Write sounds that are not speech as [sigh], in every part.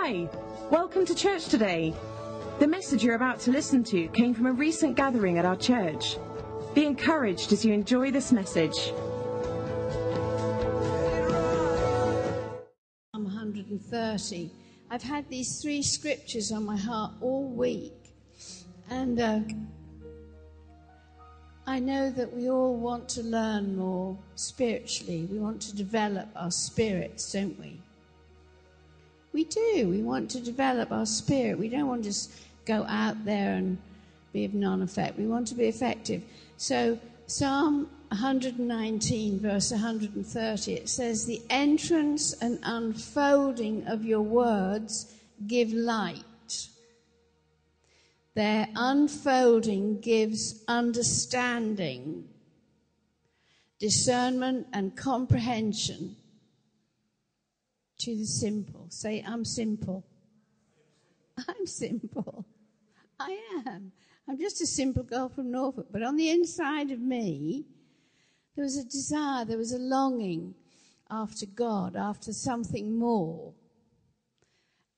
Hi, welcome to church today. The message you're about to listen to came from a recent gathering at our church. Be encouraged as you enjoy this message. Psalm 130. I've had these three scriptures on my heart all week, and uh, I know that we all want to learn more spiritually. We want to develop our spirits, don't we? We do. We want to develop our spirit. We don't want to just go out there and be of non effect. We want to be effective. So, Psalm 119, verse 130, it says, The entrance and unfolding of your words give light. Their unfolding gives understanding, discernment, and comprehension to the simple. Say, I'm simple. I'm simple. I am. I'm just a simple girl from Norfolk. But on the inside of me, there was a desire, there was a longing after God, after something more.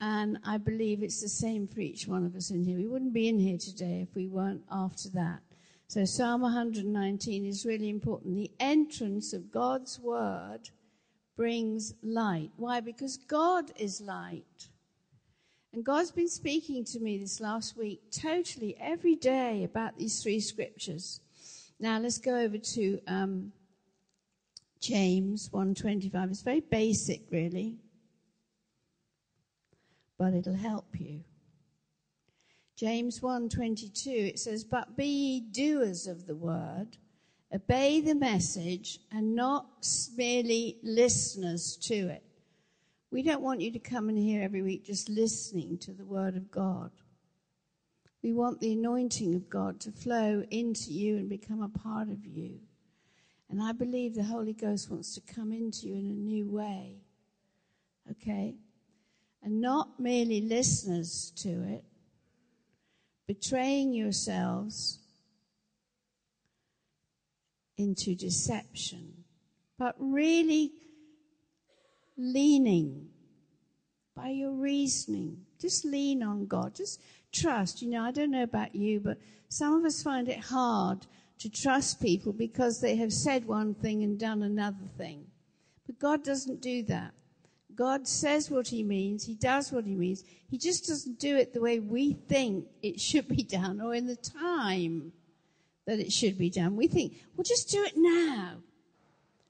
And I believe it's the same for each one of us in here. We wouldn't be in here today if we weren't after that. So Psalm 119 is really important. The entrance of God's word brings light. Why? Because God is light. And God's been speaking to me this last week totally every day about these three scriptures. Now let's go over to um, James 125. It's very basic, really but it'll help you. James 1:22 it says but be ye doers of the word obey the message and not merely listeners to it. We don't want you to come in here every week just listening to the word of God. We want the anointing of God to flow into you and become a part of you. And I believe the Holy Ghost wants to come into you in a new way. Okay? and not merely listeners to it, betraying yourselves into deception, but really leaning by your reasoning. Just lean on God. Just trust. You know, I don't know about you, but some of us find it hard to trust people because they have said one thing and done another thing. But God doesn't do that. God says what he means, he does what he means. He just doesn't do it the way we think it should be done or in the time that it should be done. We think, well, just do it now.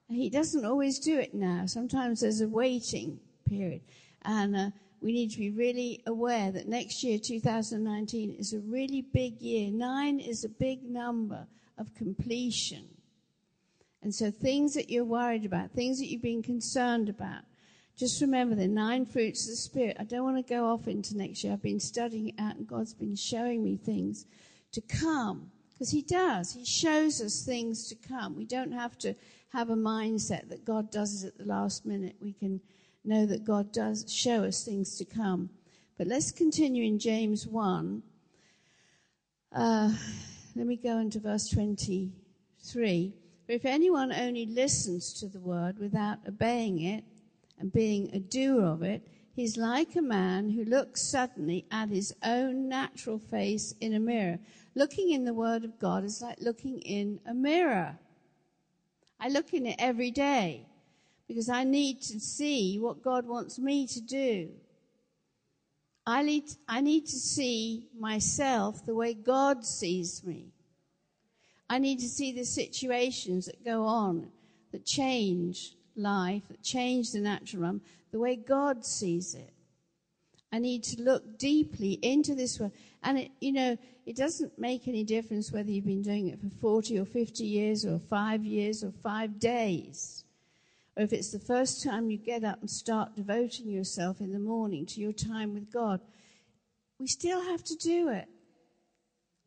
And he doesn't always do it now. Sometimes there's a waiting period. And uh, we need to be really aware that next year, 2019, is a really big year. Nine is a big number of completion. And so things that you're worried about, things that you've been concerned about, just remember the nine fruits of the Spirit. I don't want to go off into next year. I've been studying it out and God's been showing me things to come. Because He does. He shows us things to come. We don't have to have a mindset that God does it at the last minute. We can know that God does show us things to come. But let's continue in James 1. Uh, let me go into verse 23. For if anyone only listens to the word without obeying it, and being a doer of it, he's like a man who looks suddenly at his own natural face in a mirror. Looking in the Word of God is like looking in a mirror. I look in it every day because I need to see what God wants me to do. I need, I need to see myself the way God sees me. I need to see the situations that go on, that change, life that changed the natural realm the way God sees it. I need to look deeply into this world. And it, you know, it doesn't make any difference whether you've been doing it for 40 or 50 years or five years or five days. Or if it's the first time you get up and start devoting yourself in the morning to your time with God. We still have to do it.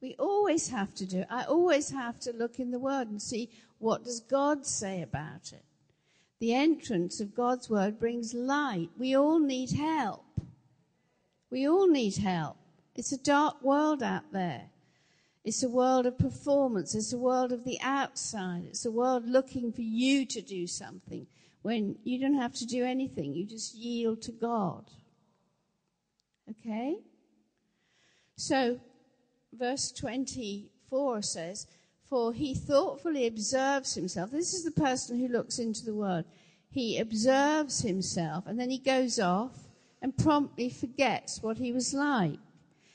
We always have to do it. I always have to look in the Word and see what does God say about it. The entrance of God's word brings light. We all need help. We all need help. It's a dark world out there. It's a world of performance. It's a world of the outside. It's a world looking for you to do something when you don't have to do anything. You just yield to God. Okay? So, verse 24 says, For he thoughtfully observes himself. This is the person who looks into the word. He observes himself and then he goes off and promptly forgets what he was like.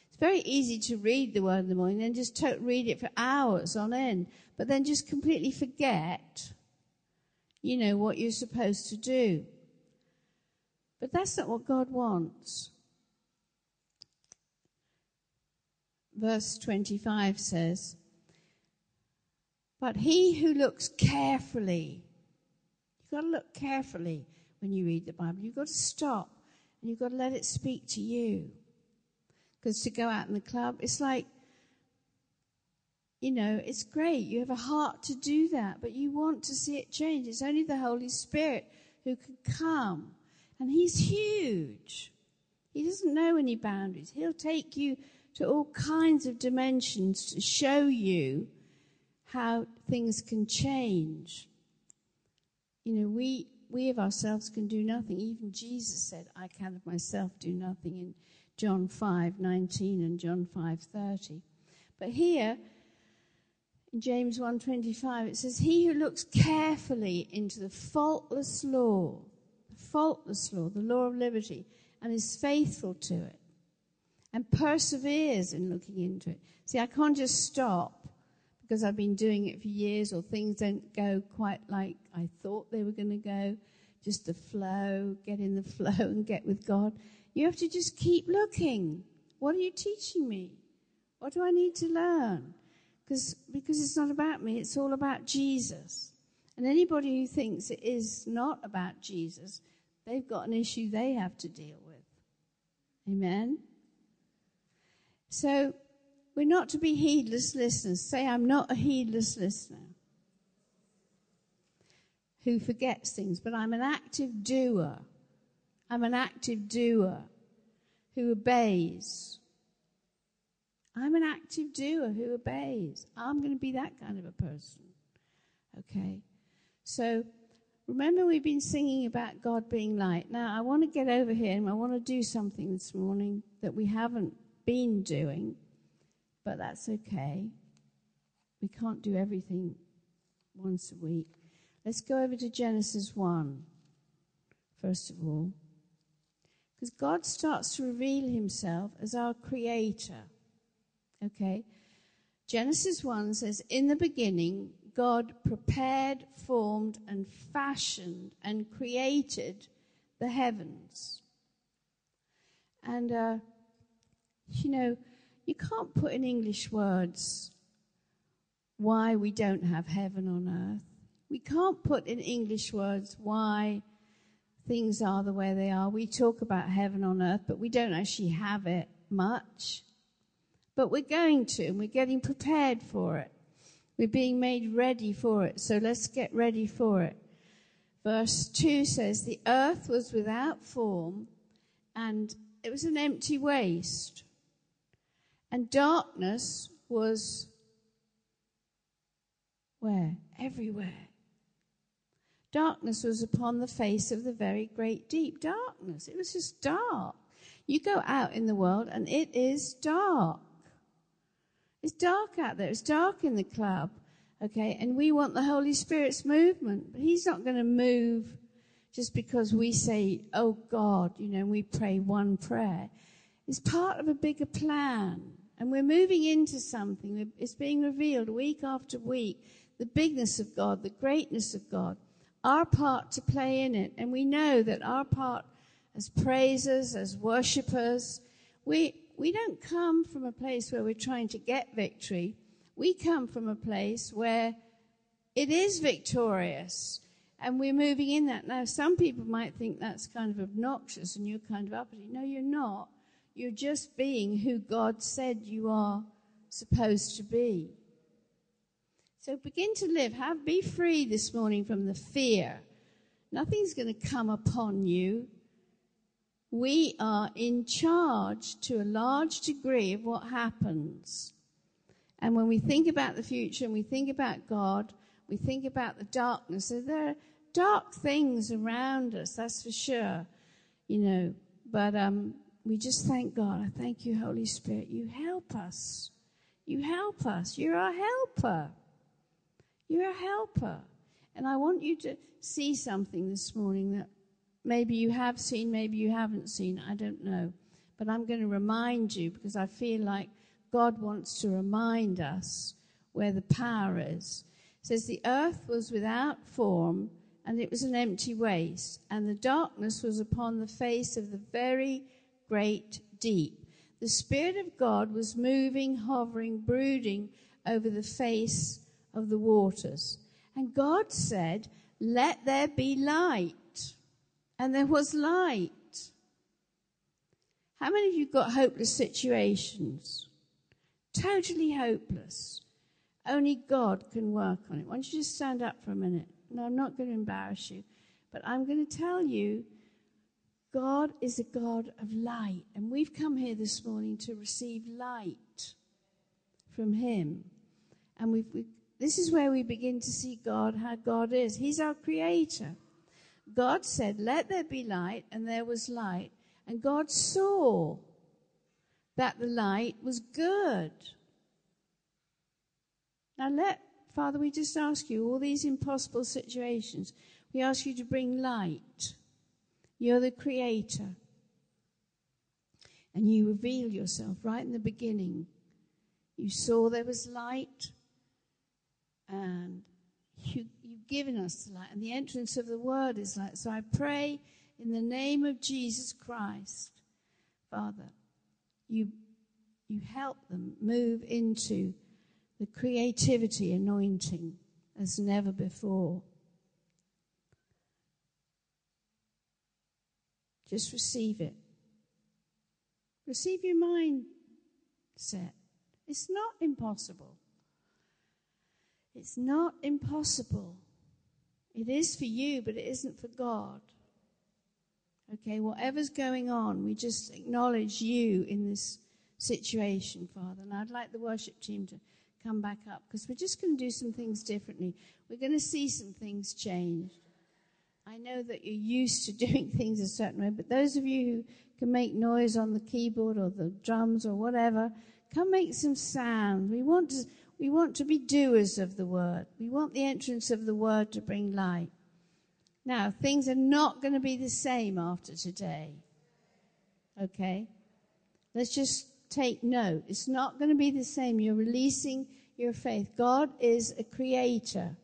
It's very easy to read the word in the morning and just to- read it for hours on end, but then just completely forget, you know, what you're supposed to do. But that's not what God wants. Verse 25 says, But he who looks carefully, you've got to look carefully when you read the Bible. You've got to stop and you've got to let it speak to you. Because to go out in the club, it's like, you know, it's great. You have a heart to do that, but you want to see it change. It's only the Holy Spirit who can come. And He's huge. He doesn't know any boundaries. He'll take you to all kinds of dimensions to show you how things can change. You know, we, we of ourselves can do nothing. Even Jesus said, I can of myself do nothing in John 5, 19 and John 5, 30. But here, in James 1.25, it says, He who looks carefully into the faultless law, the faultless law, the law of liberty, and is faithful to it, and perseveres in looking into it. See, I can't just stop because I've been doing it for years or things don't go quite like I thought they were going to go. Just the flow, get in the [laughs] flow and get with God. You have to just keep looking. What are you teaching me? What do I need to learn? Because, because it's not about me, it's all about Jesus. And anybody who thinks it is not about Jesus, they've got an issue they have to deal with. Amen? So, we're not to be heedless listeners. Say, I'm not a heedless listener who forgets things, but I'm an active doer. I'm an active doer who obeys. I'm an active doer who obeys. I'm going to be that kind of a person. Okay? So, remember we've been singing about God being light. Now, I want to get over here and I want to do something this morning that we haven't been doing, but that's okay. We can't do everything once a week. Let's go over to Genesis 1, first of all. Because God starts to reveal himself as our creator. Okay? Genesis 1 says, In the beginning, God prepared, formed, and fashioned and created the heavens. And, uh, you know, you can't put in English words why we don't have heaven on earth. We can't put in English words why things are the way they are. We talk about heaven on earth, but we don't actually have it much. But we're going to, and we're getting prepared for it. We're being made ready for it, so let's get ready for it. Verse 2 says, The earth was without form, and it was an empty waste. And darkness was where? Everywhere. Darkness was upon the face of the very great deep. Darkness. It was just dark. You go out in the world and it is dark. It's dark out there. It's dark in the club. Okay. And we want the Holy Spirit's movement, but He's not going to move just because we say, Oh God, you know, we pray one prayer. It's part of a bigger plan. And we're moving into something. It's being revealed week after week. The bigness of God, the greatness of God our part to play in it. And we know that our part as praisers, as worshippers, we, we don't come from a place where we're trying to get victory. We come from a place where it is victorious and we're moving in that. Now, some people might think that's kind of obnoxious and you're kind of uppity. No, you're not. You're just being who God said you are supposed to be. So begin to live. Have, be free this morning from the fear. Nothing's going to come upon you. We are in charge to a large degree of what happens. And when we think about the future and we think about God, we think about the darkness. So there are dark things around us, that's for sure, you know. But um, we just thank God. I thank you, Holy Spirit. You help us. You help us. You're our helper. You're a helper. And I want you to see something this morning that maybe you have seen, maybe you haven't seen. I don't know. But I'm going to remind you because I feel like God wants to remind us where the power is. It says, The earth was without form and it was an empty waste, and the darkness was upon the face of the very great deep. The Spirit of God was moving, hovering, brooding over the face of the waters. And God said, Let there be light. And there was light. How many of you got hopeless situations? Totally hopeless. Only God can work on it. Why don't you just stand up for a minute? No, I'm not going to embarrass you, but I'm going to tell you God is a God of light. And we've come here this morning to receive light from Him. And we, this is where we begin to see God, how God is. He's our creator. God said, Let there be light, and there was light. And God saw that the light was good. Now, let, Father, we just ask you all these impossible situations, we ask you to bring light. You're the creator. And you reveal yourself right in the beginning. You saw there was light, and you, you've given us the light, and the entrance of the word is light. So I pray in the name of Jesus Christ, Father, you, you help them move into the creativity anointing as never before. Just receive it. Receive your mindset. It's not impossible. It's not impossible. It is for you, but it isn't for God. Okay, whatever's going on, we just acknowledge you in this situation, Father. And I'd like the worship team to come back up because we're just going to do some things differently. We're going to see some things change. I know that you're used to [laughs] doing things a certain way, but those of you who can make noise on the keyboard or the drums or whatever, come make some sound. We want to, we want to be doers of the word. We want the entrance of the word to bring light. Now, things are not going to be the same after today. Okay? Let's just take note. It's not going to be the same. You're releasing your faith. God is a creator.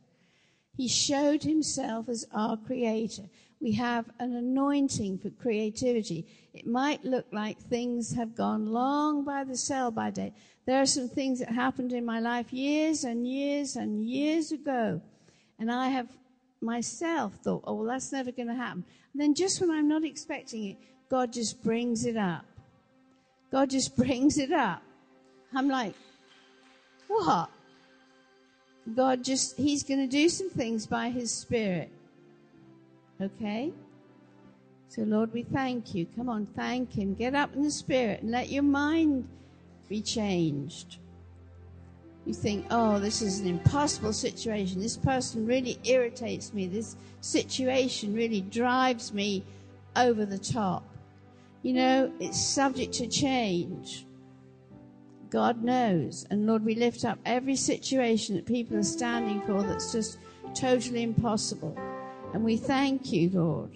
He showed himself as our creator. We have an anointing for creativity. It might look like things have gone long by the sell by date. There are some things that happened in my life years and years and years ago. And I have myself thought, oh, well, that's never going to happen. And then just when I'm not expecting it, God just brings it up. God just [laughs] brings it up. I'm like, what? God just, He's going to do some things by His Spirit. Okay? So, Lord, we thank you. Come on, thank Him. Get up in the Spirit and let your mind be changed. You think, oh, this is an impossible situation. This person really irritates me. This situation really drives me over the top. You know, it's subject to change. God knows. And Lord, we lift up every situation that people are standing for that's just totally impossible. And we thank you, Lord,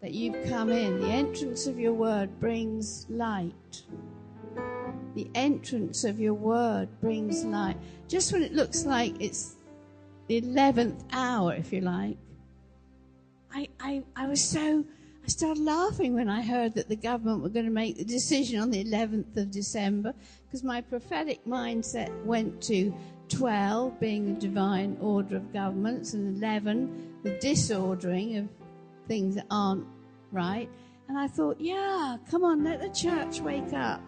that you've come in. The entrance of your word brings light. The entrance of your word brings light. Just when it looks like it's the 11th hour, if you like. I, I, I was so I started laughing when I heard that the government were going to make the decision on the 11th of December because my prophetic mindset went to 12 being the divine order of governments and 11 the disordering of things that aren't right. And I thought, yeah, come on, let the church wake up.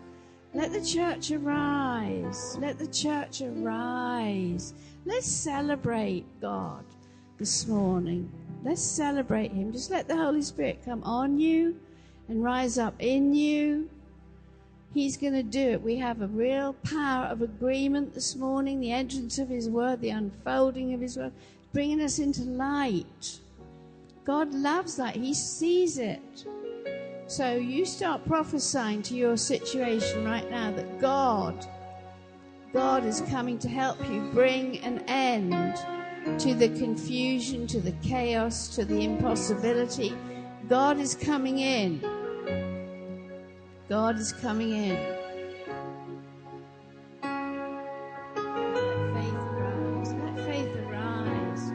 Let the church arise. Let the church arise. Let's celebrate God this morning. Let's celebrate Him. Just let the Holy Spirit come on you and rise up in you. He's going to do it. We have a real power of agreement this morning, the entrance of His Word, the unfolding of His Word, bringing us into light. God loves that. He sees it. So you start prophesying to your situation right now that God, God is coming to help you bring an end to the confusion, to the chaos, to the impossibility. God is coming in. God is coming in. Let faith arise.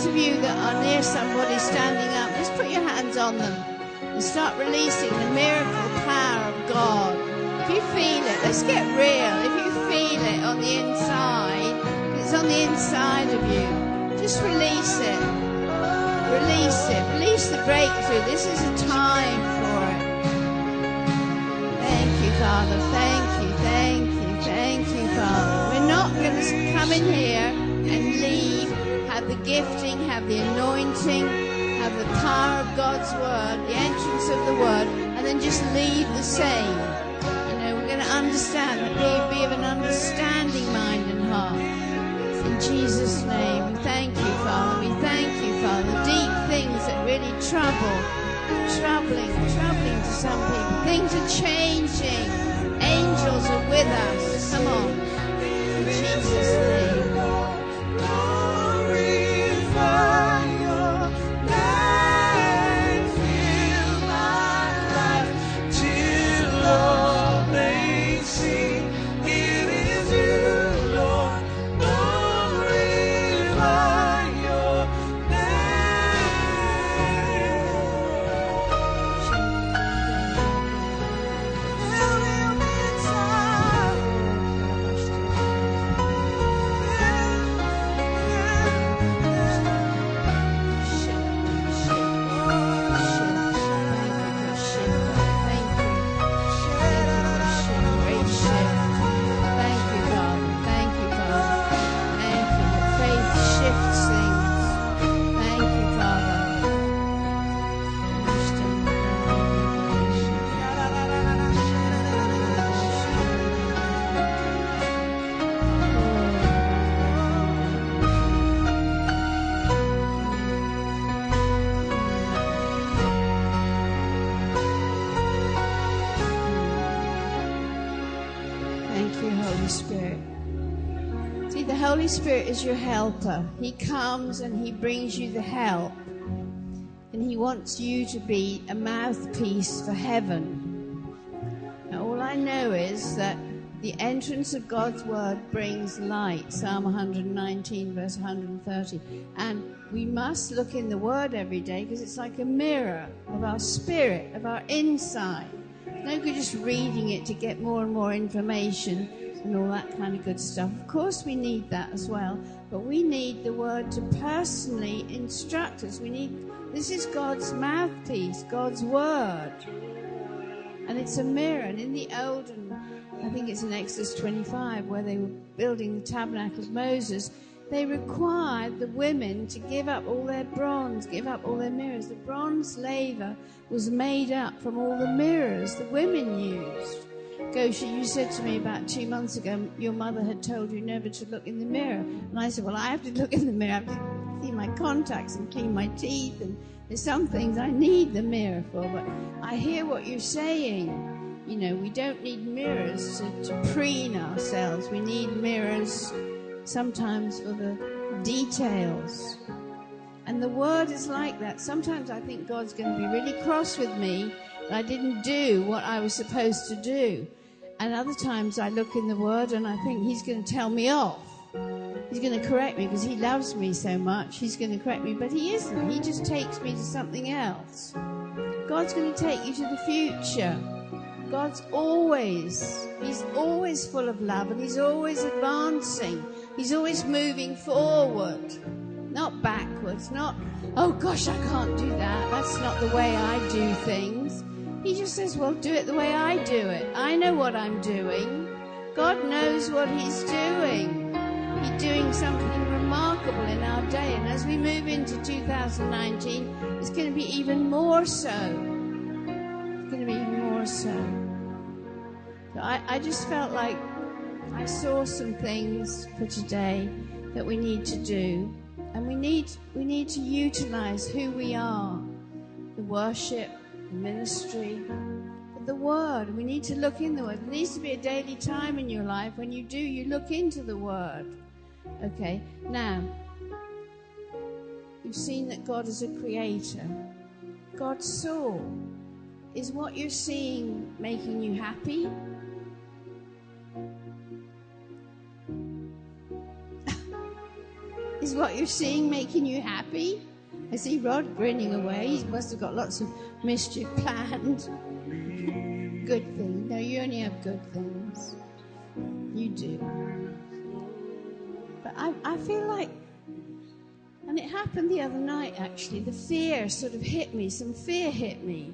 Those of you that are near somebody standing up, just put your hands on them and start releasing the miracle power of God. If you feel it, let's get real. If you feel it on the inside, it's on the inside of you, just release it. Release it. Release the breakthrough. This is a time for it. Thank you, Father. Thank you, thank you, thank you, Father. We're not going to come in here gifting, have the anointing, have the power of God's word, the entrance of the word, and then just leave the same. You know, we're going to understand, be, be of an understanding mind and heart. In Jesus' name, we thank you, Father. We thank you, Father. Deep things that really trouble, troubling, troubling to some people. Things are changing. Angels are with us. Come on. The Holy Spirit is your helper. He comes and He brings you the help. And He wants you to be a mouthpiece for heaven. Now, all I know is that the entrance of God's word brings light, Psalm 119, verse 130. And we must look in the word every day because it's like a mirror of our spirit, of our inside. No good just reading it to get more and more information and all that kind of good stuff. Of course, we need that as well, but we need the word to personally instruct us. We need this is God's mouthpiece, God's word. And it's a mirror. And in the olden I think it's in Exodus 25, where they were building the tabernacle of Moses, they required the women to give up all their bronze, give up all their mirrors. The bronze laver was made up from all the mirrors the women used. Gosha, you said to me about two months ago, your mother had told you never to look in the mirror. And I said, well, I have to look in the mirror. I have to see my contacts and clean my teeth. And there's some things I need the mirror for. But I hear what you're saying. You know, we don't need mirrors to, to preen ourselves. We need mirrors sometimes for the details. And the word is like that. Sometimes I think God's going to be really cross with me that I didn't do what I was supposed to do. And other times I look in the word and I think he's going to tell me off. He's going to correct me because he loves me so much. He's going to correct me, but he isn't. He just takes me to something else. God's going to take you to the future. God's always, He's always full of love and He's always advancing. He's always moving forward, not backwards, not, oh gosh, I can't do that. That's not the way I do things. He just says, well, do it the way I do it. I know what I'm doing. God knows what He's doing. He's doing something remarkable in our day. And as we move into 2019, it's going to be even more so. It's going to be even more so. I, I just felt like I saw some things for today that we need to do. And we need, we need to utilize who we are the worship, ministry, the word. We need to look in the word. There needs to be a daily time in your life when you do, you look into the word. Okay, now, you've seen that God is a creator. God saw. Is what you're seeing making you happy? [laughs] Is what you're seeing making you happy? I see Rod grinning away. He must have got lots of mischief planned. Good thing. No, you only have good things. You do. But I, I feel like, and it happened the other night actually, the fear sort of hit me. Some fear hit me.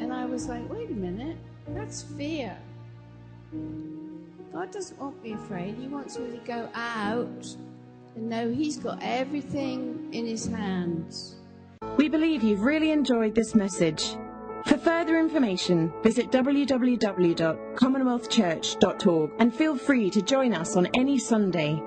And I was like, wait a minute, that's fear. God doesn't want me afraid. He wants me to go out and know He's got everything in His hands. We believe you've really enjoyed this message. For further information, visit www.commonwealthchurch.org and feel free to join us on any Sunday.